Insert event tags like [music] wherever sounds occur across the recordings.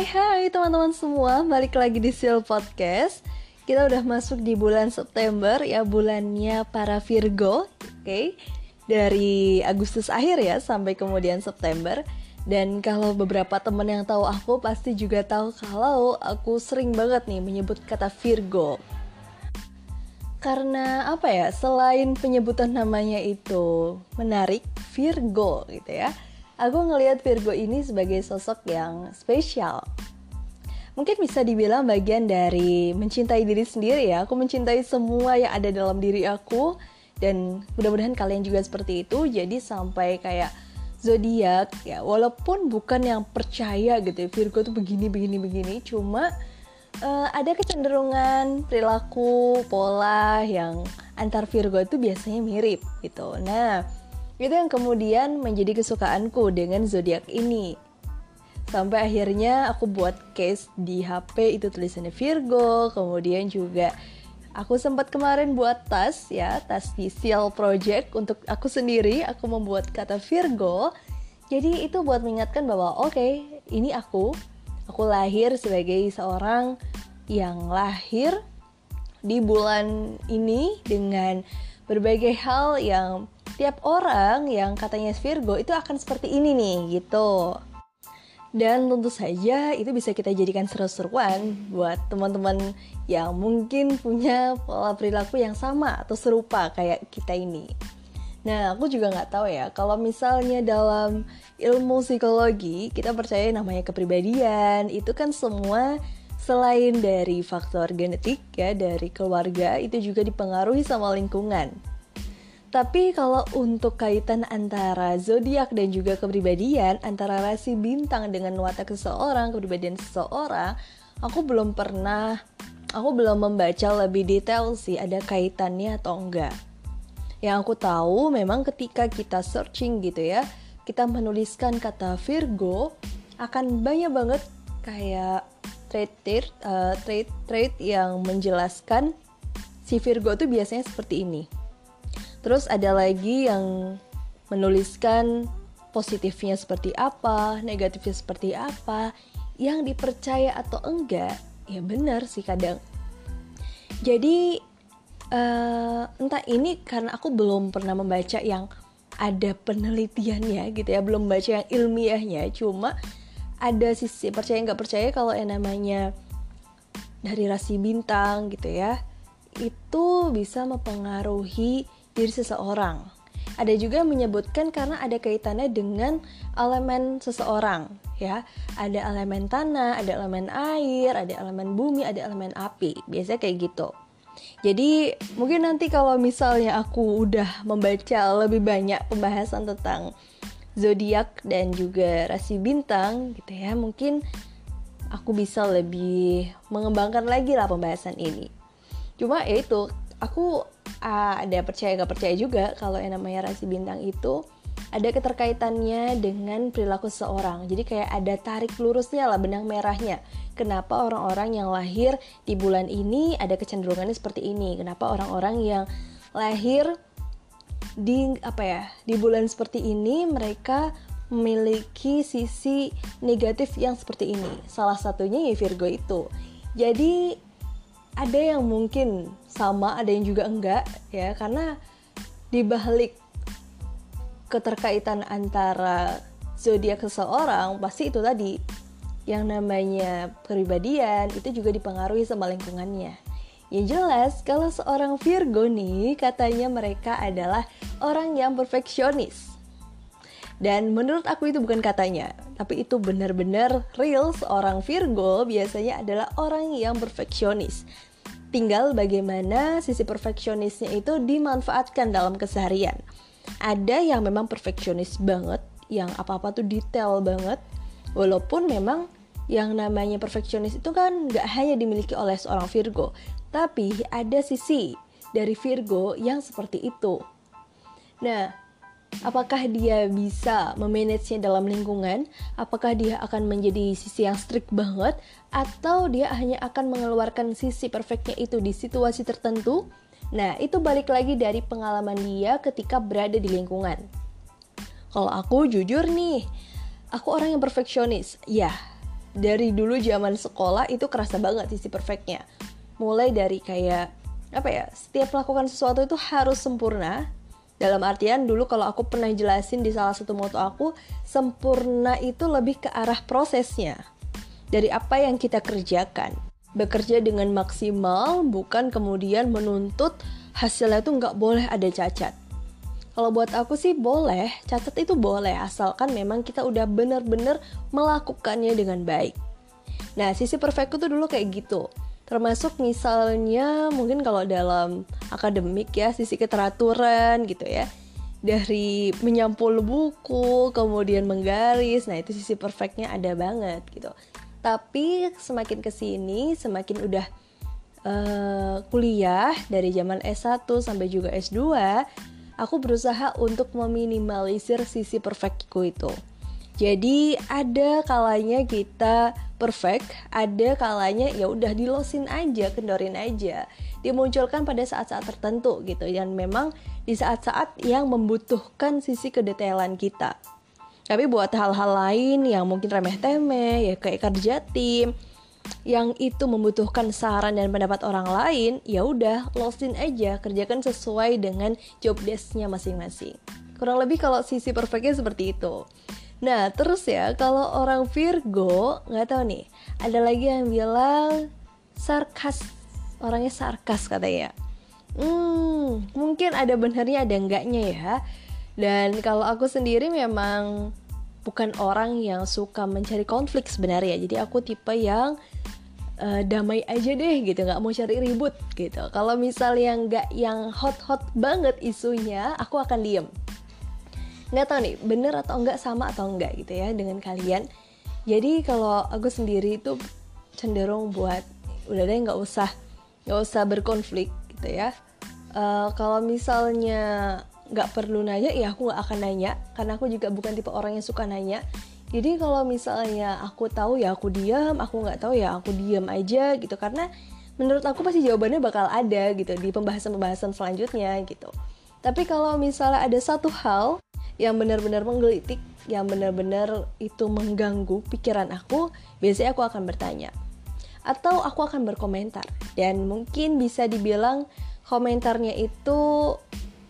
Hai hai teman-teman semua, balik lagi di Seal Podcast. Kita udah masuk di bulan September ya, bulannya para Virgo Oke, okay? dari Agustus akhir ya sampai kemudian September. Dan kalau beberapa teman yang tahu aku pasti juga tahu kalau aku sering banget nih menyebut kata Virgo. Karena apa ya, selain penyebutan namanya itu menarik, Virgo gitu ya aku ngelihat Virgo ini sebagai sosok yang spesial. Mungkin bisa dibilang bagian dari mencintai diri sendiri ya. Aku mencintai semua yang ada dalam diri aku dan mudah-mudahan kalian juga seperti itu. Jadi sampai kayak zodiak ya, walaupun bukan yang percaya gitu ya, Virgo tuh begini begini begini, cuma uh, ada kecenderungan perilaku pola yang antar Virgo itu biasanya mirip gitu. Nah, itu yang kemudian menjadi kesukaanku dengan zodiak ini. Sampai akhirnya aku buat case di HP itu tulisannya Virgo, kemudian juga aku sempat kemarin buat tas ya, tas di Seal Project untuk aku sendiri, aku membuat kata Virgo. Jadi itu buat mengingatkan bahwa oke, okay, ini aku. Aku lahir sebagai seorang yang lahir di bulan ini dengan berbagai hal yang tiap orang yang katanya Virgo itu akan seperti ini nih gitu. Dan tentu saja itu bisa kita jadikan seru-seruan buat teman-teman yang mungkin punya pola perilaku yang sama atau serupa kayak kita ini. Nah, aku juga nggak tahu ya, kalau misalnya dalam ilmu psikologi, kita percaya namanya kepribadian, itu kan semua selain dari faktor genetik ya, dari keluarga, itu juga dipengaruhi sama lingkungan. Tapi kalau untuk kaitan antara zodiak dan juga kepribadian, antara rasi bintang dengan watak seseorang, kepribadian seseorang, aku belum pernah, aku belum membaca lebih detail sih ada kaitannya atau enggak. Yang aku tahu memang ketika kita searching gitu ya, kita menuliskan kata Virgo, akan banyak banget kayak trait-trait uh, trait-trait yang menjelaskan si Virgo itu biasanya seperti ini Terus ada lagi yang menuliskan positifnya seperti apa, negatifnya seperti apa, yang dipercaya atau enggak, ya benar sih kadang. Jadi uh, entah ini karena aku belum pernah membaca yang ada penelitiannya gitu ya, belum baca yang ilmiahnya, cuma ada sisi percaya nggak percaya kalau yang namanya dari rasi bintang gitu ya, itu bisa mempengaruhi diri seseorang. Ada juga menyebutkan karena ada kaitannya dengan elemen seseorang, ya. Ada elemen tanah, ada elemen air, ada elemen bumi, ada elemen api. Biasanya kayak gitu. Jadi mungkin nanti kalau misalnya aku udah membaca lebih banyak pembahasan tentang zodiak dan juga rasi bintang gitu ya, mungkin aku bisa lebih mengembangkan lagi lah pembahasan ini. Cuma ya itu, aku uh, ada percaya gak percaya juga kalau yang namanya rasi bintang itu ada keterkaitannya dengan perilaku seseorang. Jadi kayak ada tarik lurusnya lah benang merahnya. Kenapa orang-orang yang lahir di bulan ini ada kecenderungannya seperti ini? Kenapa orang-orang yang lahir di apa ya di bulan seperti ini mereka memiliki sisi negatif yang seperti ini. Salah satunya ya Virgo itu. Jadi ada yang mungkin sama ada yang juga enggak ya karena dibalik keterkaitan antara zodiak seseorang pasti itu tadi yang namanya kepribadian itu juga dipengaruhi sama lingkungannya. Yang jelas kalau seorang Virgo nih katanya mereka adalah orang yang perfeksionis. Dan menurut aku itu bukan katanya, tapi itu benar-benar real seorang Virgo biasanya adalah orang yang perfeksionis. Tinggal bagaimana sisi perfeksionisnya itu dimanfaatkan dalam keseharian. Ada yang memang perfeksionis banget, yang apa-apa tuh detail banget, walaupun memang yang namanya perfeksionis itu kan nggak hanya dimiliki oleh seorang Virgo, tapi ada sisi dari Virgo yang seperti itu. Nah, apakah dia bisa memanagenya dalam lingkungan, apakah dia akan menjadi sisi yang strict banget, atau dia hanya akan mengeluarkan sisi perfectnya itu di situasi tertentu. Nah, itu balik lagi dari pengalaman dia ketika berada di lingkungan. Kalau aku jujur nih, aku orang yang perfeksionis. Ya, dari dulu zaman sekolah itu kerasa banget sisi perfectnya mulai dari kayak apa ya setiap melakukan sesuatu itu harus sempurna dalam artian dulu kalau aku pernah jelasin di salah satu moto aku sempurna itu lebih ke arah prosesnya dari apa yang kita kerjakan bekerja dengan maksimal bukan kemudian menuntut hasilnya itu nggak boleh ada cacat kalau buat aku sih boleh, catat itu boleh asalkan memang kita udah bener-bener melakukannya dengan baik. Nah, sisi perfect itu dulu kayak gitu. Termasuk misalnya mungkin kalau dalam akademik ya, sisi keteraturan gitu ya. Dari menyampul buku, kemudian menggaris, nah itu sisi perfectnya ada banget gitu. Tapi semakin ke sini, semakin udah uh, kuliah dari zaman S1 sampai juga S2, aku berusaha untuk meminimalisir sisi perfectku itu. Jadi ada kalanya kita perfect, ada kalanya ya udah dilosin aja, kendorin aja. Dimunculkan pada saat-saat tertentu gitu dan memang di saat-saat yang membutuhkan sisi kedetailan kita. Tapi buat hal-hal lain yang mungkin remeh-temeh ya kayak kerja tim, yang itu membutuhkan saran dan pendapat orang lain, ya udah losin aja, kerjakan sesuai dengan job desknya masing-masing. Kurang lebih kalau sisi perfectnya seperti itu. Nah, terus ya, kalau orang Virgo, nggak tahu nih, ada lagi yang bilang sarkas, orangnya sarkas katanya. Hmm, mungkin ada benarnya ada enggaknya ya. Dan kalau aku sendiri memang bukan orang yang suka mencari konflik sebenarnya. Jadi aku tipe yang uh, damai aja deh gitu nggak mau cari ribut gitu kalau misalnya nggak yang hot hot banget isunya aku akan diem nggak tahu nih bener atau enggak sama atau enggak gitu ya dengan kalian. Jadi kalau aku sendiri itu cenderung buat udah deh nggak usah nggak usah berkonflik gitu ya. Uh, kalau misalnya nggak perlu nanya ya aku nggak akan nanya. Karena aku juga bukan tipe orang yang suka nanya. Jadi kalau misalnya aku tahu ya aku diam. Aku nggak tahu ya aku diam aja gitu. Karena menurut aku pasti jawabannya bakal ada gitu di pembahasan-pembahasan selanjutnya gitu. Tapi kalau misalnya ada satu hal yang benar-benar menggelitik yang benar-benar itu mengganggu pikiran aku biasanya aku akan bertanya. Atau aku akan berkomentar. Dan mungkin bisa dibilang komentarnya itu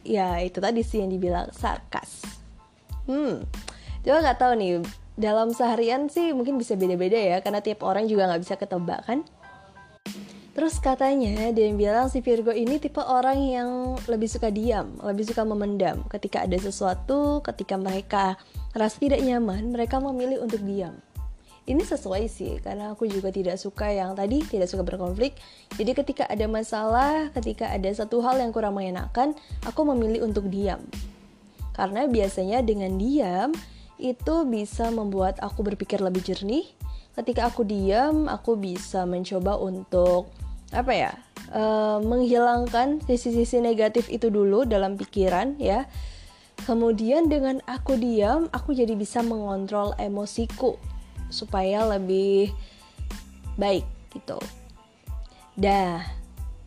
ya itu tadi sih yang dibilang sarkas. Hmm coba nggak tahu nih dalam seharian sih mungkin bisa beda-beda ya karena tiap orang juga nggak bisa ketebak kan Terus katanya dia yang bilang si Virgo ini tipe orang yang lebih suka diam, lebih suka memendam. Ketika ada sesuatu, ketika mereka rasa tidak nyaman, mereka memilih untuk diam. Ini sesuai sih, karena aku juga tidak suka yang tadi, tidak suka berkonflik. Jadi ketika ada masalah, ketika ada satu hal yang kurang mengenakan, aku memilih untuk diam. Karena biasanya dengan diam, itu bisa membuat aku berpikir lebih jernih. Ketika aku diam, aku bisa mencoba untuk apa ya? Uh, menghilangkan sisi-sisi negatif itu dulu dalam pikiran ya. Kemudian dengan aku diam, aku jadi bisa mengontrol emosiku supaya lebih baik gitu. Dah,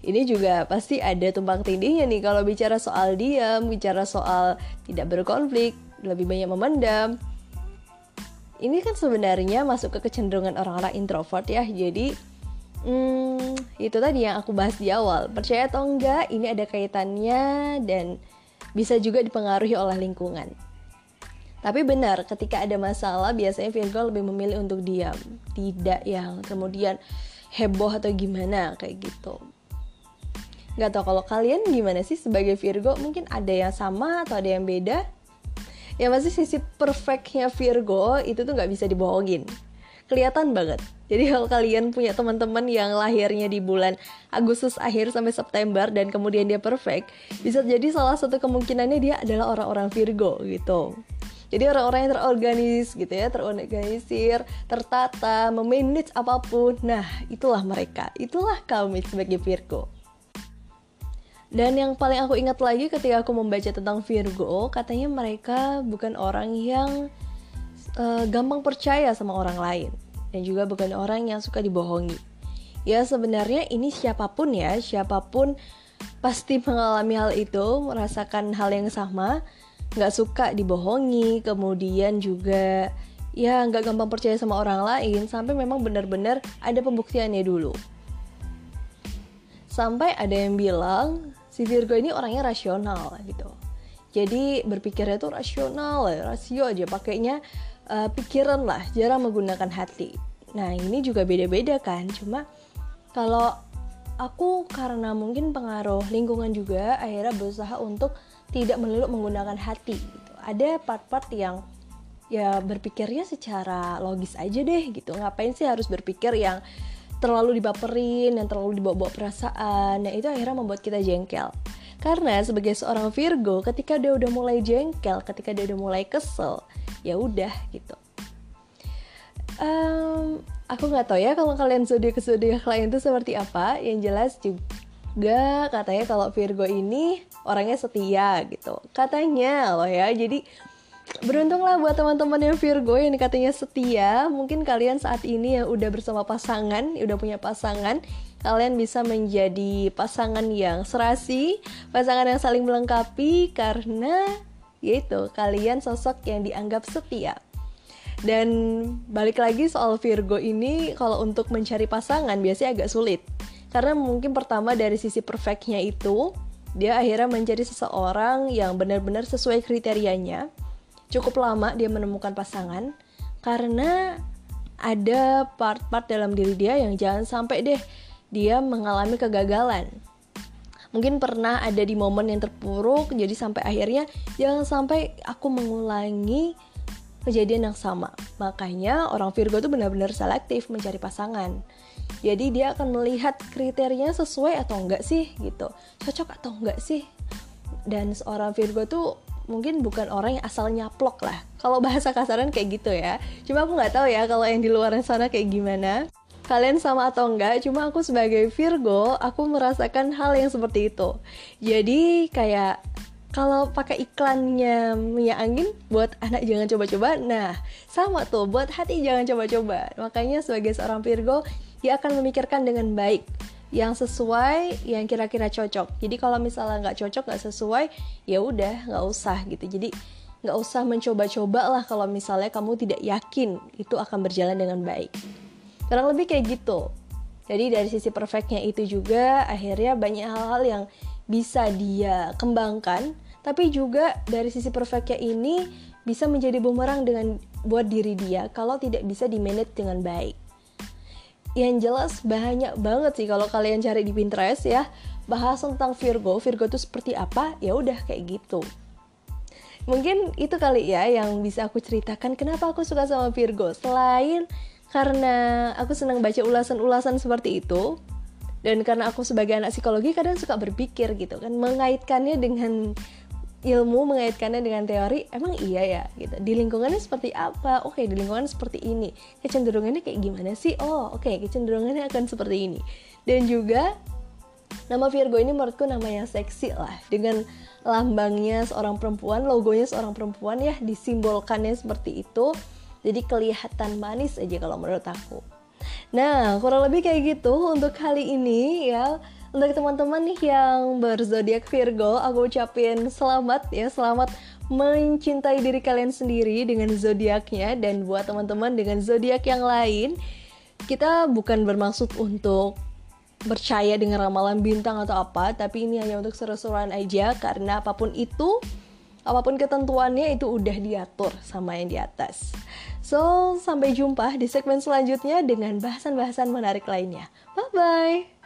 ini juga pasti ada tumpang tindihnya nih kalau bicara soal diam, bicara soal tidak berkonflik, lebih banyak memendam. Ini kan sebenarnya masuk ke kecenderungan orang-orang introvert ya. Jadi hmm, itu tadi yang aku bahas di awal. Percaya atau enggak, ini ada kaitannya dan bisa juga dipengaruhi oleh lingkungan. Tapi benar, ketika ada masalah biasanya Virgo lebih memilih untuk diam, tidak yang kemudian heboh atau gimana kayak gitu. Gak tau kalau kalian gimana sih sebagai Virgo, mungkin ada yang sama atau ada yang beda? Ya masih sisi perfectnya Virgo itu tuh nggak bisa dibohongin kelihatan banget jadi kalau kalian punya teman-teman yang lahirnya di bulan Agustus akhir sampai September dan kemudian dia perfect bisa jadi salah satu kemungkinannya dia adalah orang-orang Virgo gitu jadi orang-orang yang terorganis gitu ya, terorganisir, tertata, memanage apa pun. Nah, itulah mereka. Itulah kami sebagai Virgo. Dan yang paling aku ingat lagi ketika aku membaca tentang Virgo, katanya mereka bukan orang yang uh, gampang percaya sama orang lain dan juga bukan orang yang suka dibohongi. Ya sebenarnya ini siapa pun ya, siapa pun pasti [laughs] mengalami hal itu, merasakan hal yang sama, nggak suka dibohongi, kemudian juga ya nggak gampang percaya sama orang lain sampai memang benar-benar ada pembuktiannya dulu. Sampai ada yang bilang si Virgo ini orangnya rasional gitu. Jadi berpikirnya tuh rasional, ya, rasio aja pakainya uh, pikiran lah, jarang menggunakan hati. Nah ini juga beda-beda kan, cuma kalau aku karena mungkin pengaruh lingkungan juga akhirnya berusaha untuk tidak melulu menggunakan hati. Gitu. Ada part-part yang ya berpikirnya secara logis aja deh gitu ngapain sih harus berpikir yang terlalu dibaperin dan terlalu dibawa-bawa perasaan. Nah itu akhirnya membuat kita jengkel. Karena sebagai seorang Virgo ketika dia udah mulai jengkel ketika dia udah mulai kesel ya udah gitu. Um, aku nggak tahu ya kalau kalian zodiak zodiak lain itu seperti apa. Yang jelas juga katanya kalau Virgo ini orangnya setia gitu. Katanya loh ya jadi Beruntunglah buat teman-teman yang Virgo yang katanya setia. Mungkin kalian saat ini yang udah bersama pasangan, udah punya pasangan, kalian bisa menjadi pasangan yang serasi, pasangan yang saling melengkapi karena yaitu kalian sosok yang dianggap setia. Dan balik lagi soal Virgo ini, kalau untuk mencari pasangan biasanya agak sulit. Karena mungkin pertama dari sisi perfectnya itu, dia akhirnya mencari seseorang yang benar-benar sesuai kriterianya cukup lama dia menemukan pasangan karena ada part-part dalam diri dia yang jangan sampai deh dia mengalami kegagalan. Mungkin pernah ada di momen yang terpuruk, jadi sampai akhirnya jangan sampai aku mengulangi kejadian yang sama. Makanya orang Virgo itu benar-benar selektif mencari pasangan. Jadi dia akan melihat kriterianya sesuai atau enggak sih gitu. Cocok atau enggak sih? Dan seorang Virgo tuh mungkin bukan orang yang asal nyaplok lah. Kalau bahasa kasaran kayak gitu ya. Cuma aku nggak tahu ya kalau yang di luar sana kayak gimana. Kalian sama atau enggak cuma aku sebagai Virgo aku merasakan hal yang seperti itu. Jadi kayak kalau pakai iklannya minyak angin buat anak jangan coba-coba nah sama tuh buat hati jangan coba-coba. Makanya sebagai seorang Virgo dia akan memikirkan dengan baik yang sesuai yang kira-kira cocok. Jadi kalau misalnya nggak cocok nggak sesuai ya udah nggak usah gitu. Jadi nggak usah mencoba-coba lah kalau misalnya kamu tidak yakin itu akan berjalan dengan baik. Kurang lebih kayak gitu. Jadi dari sisi perfectnya itu juga akhirnya banyak hal-hal yang bisa dia kembangkan. Tapi juga dari sisi perfectnya ini bisa menjadi bumerang dengan buat diri dia kalau tidak bisa di manage dengan baik yang jelas banyak banget sih kalau kalian cari di Pinterest ya bahas tentang Virgo. Virgo itu seperti apa? Ya udah kayak gitu. Mungkin itu kali ya yang bisa aku ceritakan kenapa aku suka sama Virgo. Selain karena aku senang baca ulasan-ulasan seperti itu dan karena aku sebagai anak psikologi kadang suka berpikir gitu kan mengaitkannya dengan ilmu mengaitkannya dengan teori emang iya ya gitu. Di lingkungannya seperti apa? Oke di lingkungan seperti ini. Kecenderungannya kayak gimana sih? Oh oke kecenderungannya akan seperti ini. Dan juga nama Virgo ini menurutku nama yang seksi lah. Dengan lambangnya seorang perempuan logonya seorang perempuan ya disimbolkannya seperti itu jadi kelihatan manis aja kalau menurut aku. Nah kurang lebih kayak gitu untuk kali ini ya untuk teman-teman nih yang berzodiak Virgo, aku ucapin selamat ya, selamat mencintai diri kalian sendiri dengan zodiaknya dan buat teman-teman dengan zodiak yang lain, kita bukan bermaksud untuk percaya dengan ramalan bintang atau apa, tapi ini hanya untuk seru-seruan aja karena apa pun itu apa pun ketentuannya itu udah diatur sama yang di atas. So, sampai jumpa di segmen selanjutnya dengan bahasan-bahasan menarik lainnya. Bye bye.